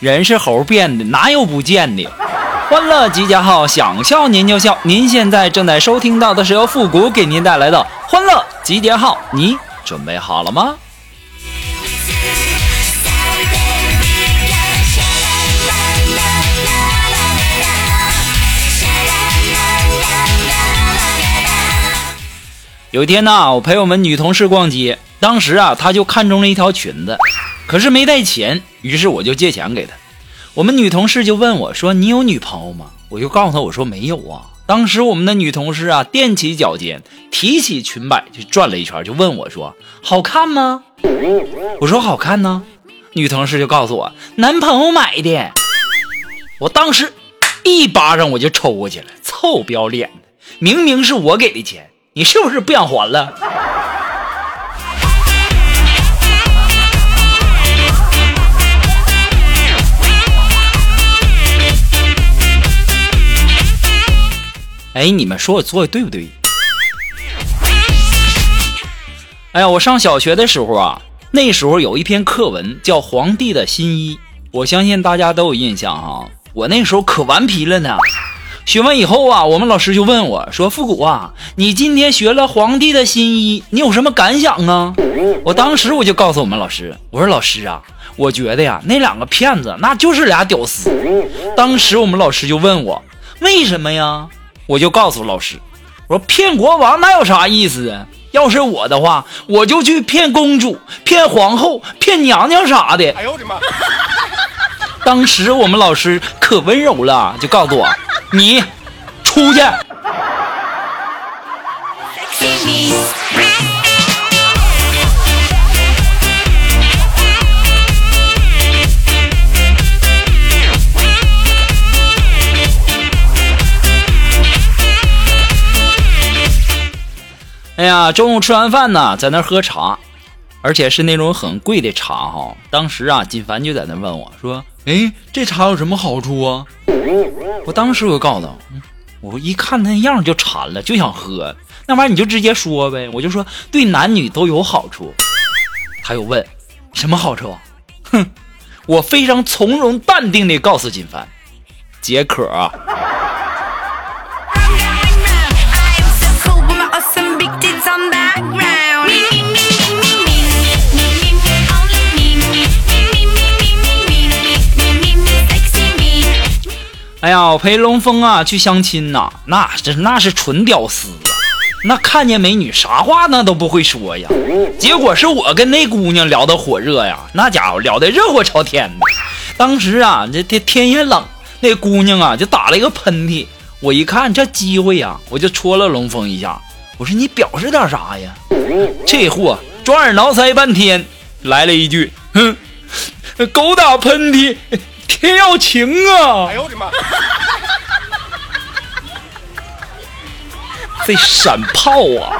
人是猴变的，哪有不见的？欢乐集结号，想笑您就笑。您现在正在收听到的是由复古给您带来的欢乐集结号，你准备好了吗？有一天呢，我陪我们女同事逛街，当时啊，她就看中了一条裙子，可是没带钱，于是我就借钱给她。我们女同事就问我说：“你有女朋友吗？”我就告诉她我说没有啊。当时我们的女同事啊，踮起脚尖，提起裙摆就转了一圈，就问我说：“好看吗？”我说：“好看呢。”女同事就告诉我：“男朋友买的。”我当时一巴掌我就抽过去了，臭不要脸的！明明是我给的钱。你是不是不想还了？哎，你们说我做的对不对？哎呀，我上小学的时候啊，那时候有一篇课文叫《皇帝的新衣》，我相信大家都有印象哈。我那时候可顽皮了呢。学完以后啊，我们老师就问我说：“复古啊，你今天学了皇帝的新衣，你有什么感想啊？”我当时我就告诉我们老师：“我说老师啊，我觉得呀，那两个骗子那就是俩屌丝。”当时我们老师就问我：“为什么呀？”我就告诉老师：“我说骗国王那有啥意思啊？要是我的话，我就去骗公主、骗皇后、骗娘娘啥的。”哎呦我的妈！当时我们老师可温柔了，就告诉我。你出去！哎呀，中午吃完饭呢，在那喝茶，而且是那种很贵的茶哈。当时啊，金凡就在那问我说：“哎，这茶有什么好处啊？”我当时我就告诉他，我一看那样就馋了，就想喝那玩意儿，你就直接说呗。我就说对男女都有好处。他又问什么好处？哼，我非常从容淡定地告诉金凡，解渴。哎呀，我陪龙峰啊去相亲呐，那这那是纯屌丝啊，那看见美女啥话那都不会说呀。结果是我跟那姑娘聊得火热呀，那家伙聊得热火朝天的。当时啊，这天天也冷，那姑娘啊就打了一个喷嚏。我一看这机会呀，我就戳了龙峰一下。我说你表示点啥呀？这货抓耳挠腮半天，来了一句：“哼，狗打喷嚏。”天要晴啊！哎呦我的妈！这闪炮啊！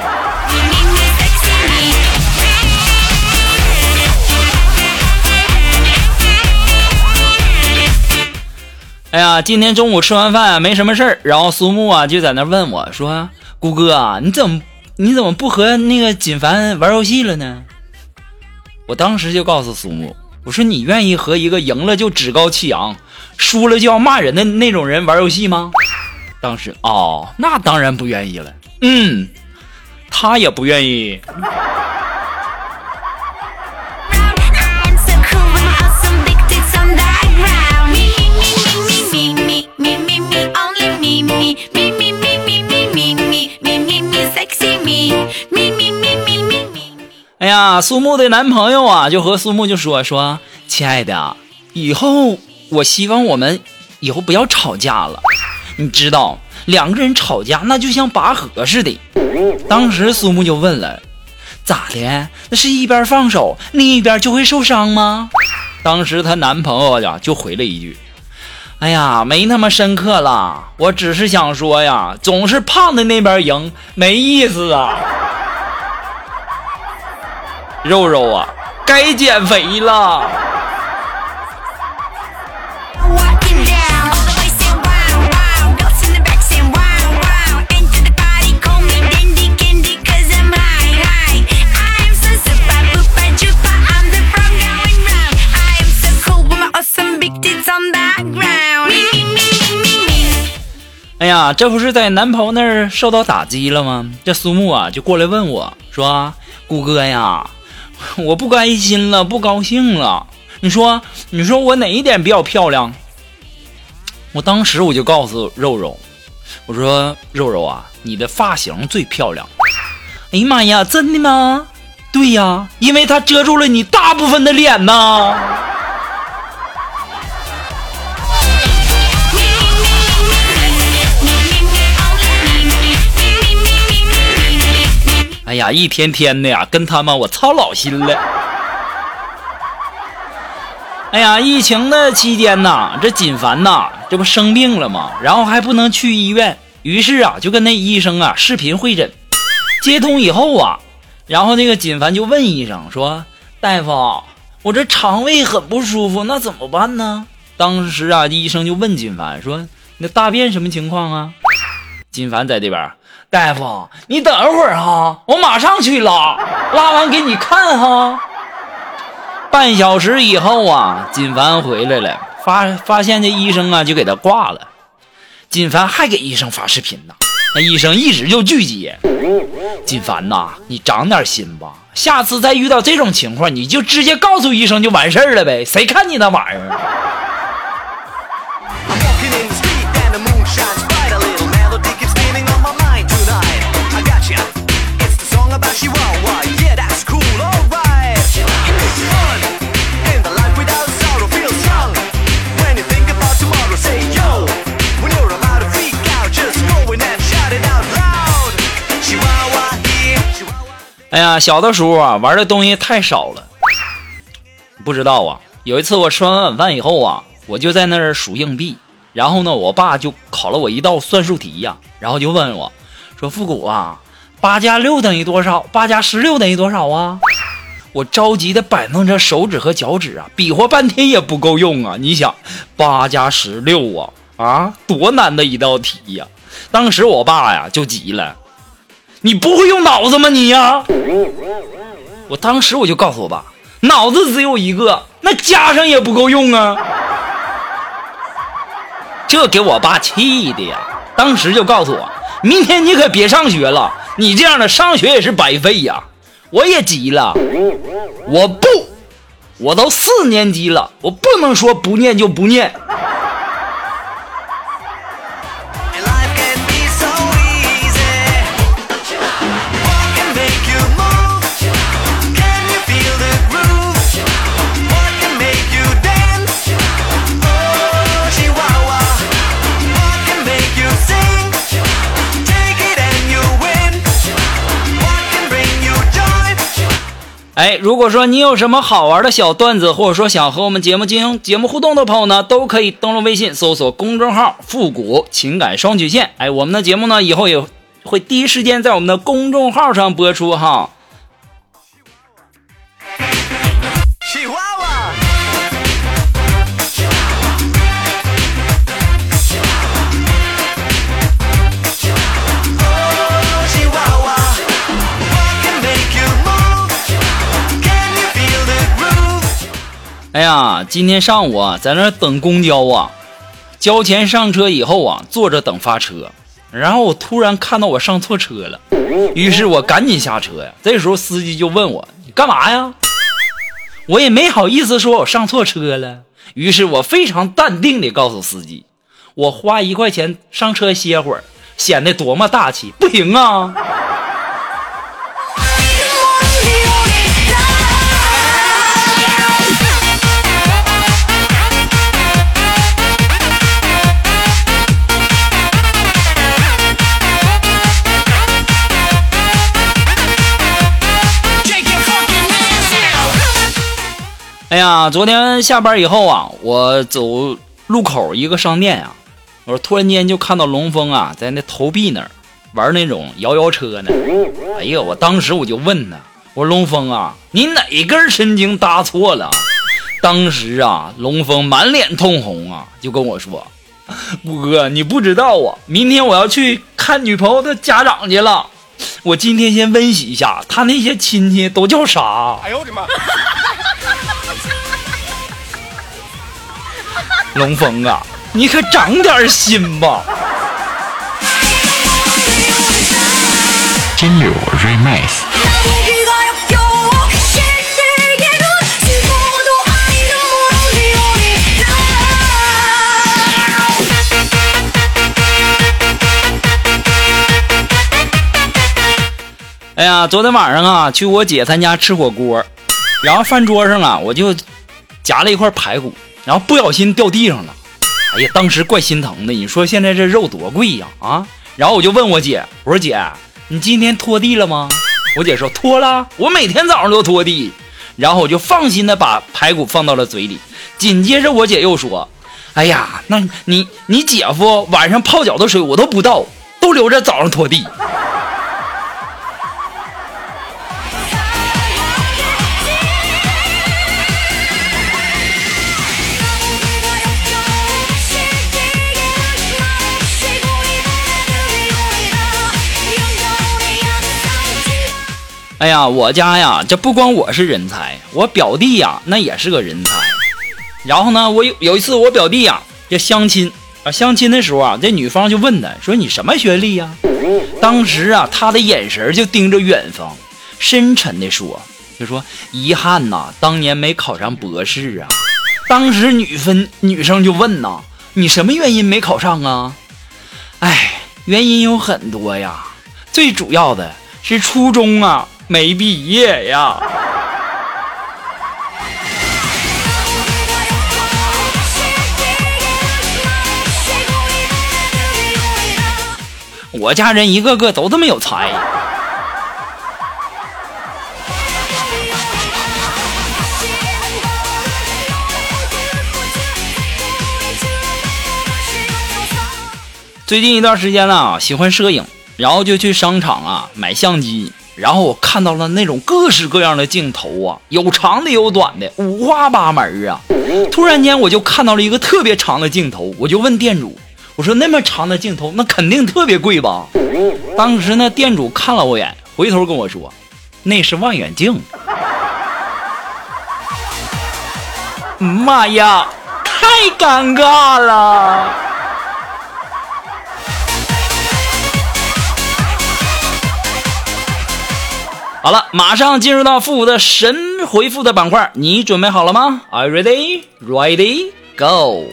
哎呀，今天中午吃完饭没什么事儿，然后苏木啊就在那问我说：“谷哥啊，你怎么你怎么不和那个锦凡玩游戏了呢？”我当时就告诉苏木。我说你愿意和一个赢了就趾高气扬，输了就要骂人的那种人玩游戏吗？当时哦，那当然不愿意了。嗯，他也不愿意。呀，苏木的男朋友啊，就和苏木就说说，亲爱的，以后我希望我们以后不要吵架了。你知道，两个人吵架那就像拔河似的。当时苏木就问了，咋的？那是一边放手，另一边就会受伤吗？当时她男朋友呀就回了一句，哎呀，没那么深刻了，我只是想说呀，总是胖的那边赢，没意思啊。肉肉啊，该减肥了。哎呀，这不是在男朋友那儿受到打击了吗？这苏木啊，就过来问我说：“谷哥呀，我不开心了，不高兴了。你说，你说我哪一点比较漂亮？”我当时我就告诉肉肉，我说：“肉肉啊，你的发型最漂亮。”哎呀妈呀，真的吗？对呀，因为它遮住了你大部分的脸呐。哎呀，一天天的呀，跟他们我操老心了。哎呀，疫情的期间呐，这锦凡呐，这不生病了吗？然后还不能去医院，于是啊，就跟那医生啊视频会诊。接通以后啊，然后那个锦凡就问医生说：“大夫，我这肠胃很不舒服，那怎么办呢？”当时啊，医生就问锦凡说：“你的大便什么情况啊？”锦凡在这边。大夫，你等会儿哈，我马上去拉，拉完给你看哈。半小时以后啊，锦凡回来了，发发现这医生啊就给他挂了。锦凡还给医生发视频呢，那医生一直就拒接。锦凡呐，你长点心吧，下次再遇到这种情况，你就直接告诉医生就完事儿了呗，谁看你那玩意儿？哎呀，小的时候啊，玩的东西太少了。不知道啊，有一次我吃完晚饭以后啊，我就在那儿数硬币，然后呢，我爸就考了我一道算术题呀，然后就问我，说：“复古啊，八加六等于多少？八加十六等于多少啊？”我着急的摆弄着手指和脚趾啊，比划半天也不够用啊！你想，八加十六啊，啊，多难的一道题呀！当时我爸呀就急了。你不会用脑子吗你呀？我当时我就告诉我爸，脑子只有一个，那加上也不够用啊。这给我爸气的呀，当时就告诉我，明天你可别上学了，你这样的上学也是白费呀。我也急了，我不，我都四年级了，我不能说不念就不念。哎，如果说你有什么好玩的小段子，或者说想和我们节目进行节目互动的朋友呢，都可以登录微信搜索公众号“复古情感双曲线”。哎，我们的节目呢，以后也会第一时间在我们的公众号上播出哈。今天上午啊，在那等公交啊，交钱上车以后啊，坐着等发车，然后我突然看到我上错车了，于是我赶紧下车呀。这时候司机就问我：“你干嘛呀？”我也没好意思说我上错车了，于是我非常淡定地告诉司机：“我花一块钱上车歇会儿，显得多么大气，不行啊。”哎呀，昨天下班以后啊，我走路口一个商店啊，我说突然间就看到龙峰啊在那投币那儿玩那种摇摇车呢。哎呀，我当时我就问他，我说龙峰啊，你哪根神经搭错了？当时啊，龙峰满脸通红啊，就跟我说：“五哥，你不知道啊，明天我要去看女朋友的家长去了。我今天先温习一下，他那些亲戚都叫啥？”哎呦我的妈！龙峰啊，你可长点心吧。金柳 Remix。哎呀，昨天晚上啊，去我姐她家吃火锅，然后饭桌上啊，我就夹了一块排骨，然后不小心掉地上了。哎呀，当时怪心疼的。你说现在这肉多贵呀啊！然后我就问我姐，我说姐，你今天拖地了吗？我姐说拖了，我每天早上都拖地。然后我就放心的把排骨放到了嘴里。紧接着我姐又说，哎呀，那你你姐夫晚上泡脚的水我都不倒，都留着早上拖地。哎呀，我家呀，这不光我是人才，我表弟呀，那也是个人才。然后呢，我有有一次，我表弟呀，要相亲啊，相亲的时候啊，这女方就问他说：“你什么学历呀？”当时啊，他的眼神就盯着远方，深沉的说：“就说遗憾呐，当年没考上博士啊。”当时女分女生就问呐：“你什么原因没考上啊？”哎，原因有很多呀，最主要的是初中啊。没毕业呀！我家人一个个都这么有才。最近一段时间呢，喜欢摄影，然后就去商场啊买相机。然后我看到了那种各式各样的镜头啊，有长的有短的，五花八门啊。突然间我就看到了一个特别长的镜头，我就问店主：“我说那么长的镜头，那肯定特别贵吧？”当时呢，店主看了我眼，回头跟我说：“那是望远镜。”妈呀，太尴尬了！好了，马上进入到复古的神回复的板块，你准备好了吗？Are you ready? Ready? Go!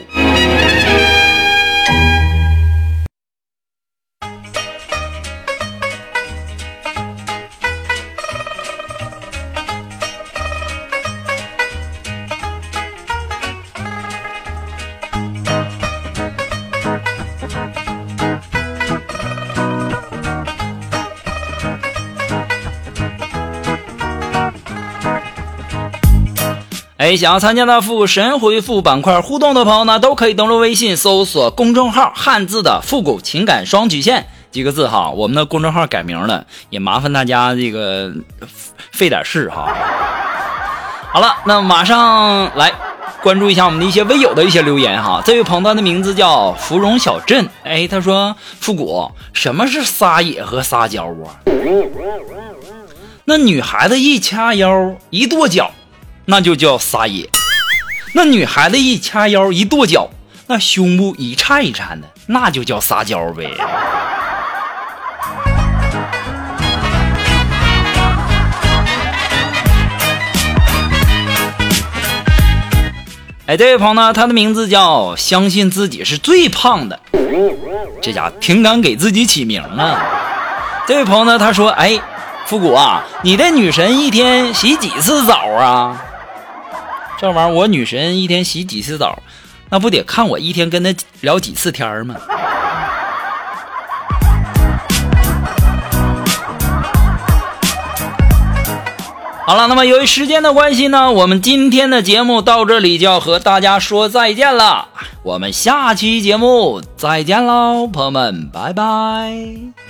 哎，想要参加到复神回复板块互动的朋友呢，都可以登录微信搜索公众号“汉字的复古情感双曲线”几个字哈。我们的公众号改名了，也麻烦大家这个费点事哈。好了，那马上来关注一下我们的一些微友的一些留言哈。这位朋友的名字叫芙蓉小镇，哎，他说复古什么是撒野和撒娇啊？那女孩子一掐腰一跺脚。那就叫撒野，那女孩子一掐腰一跺脚，那胸部一颤一颤的，那就叫撒娇呗。哎，这位朋友呢，他的名字叫相信自己是最胖的，这家挺敢给自己起名啊。这位朋友呢，他说：“哎，复古啊，你的女神一天洗几次澡啊？”这玩意儿，我女神一天洗几次澡，那不得看我一天跟她聊几次天吗？好了，那么由于时间的关系呢，我们今天的节目到这里就要和大家说再见了。我们下期节目再见喽，朋友们，拜拜。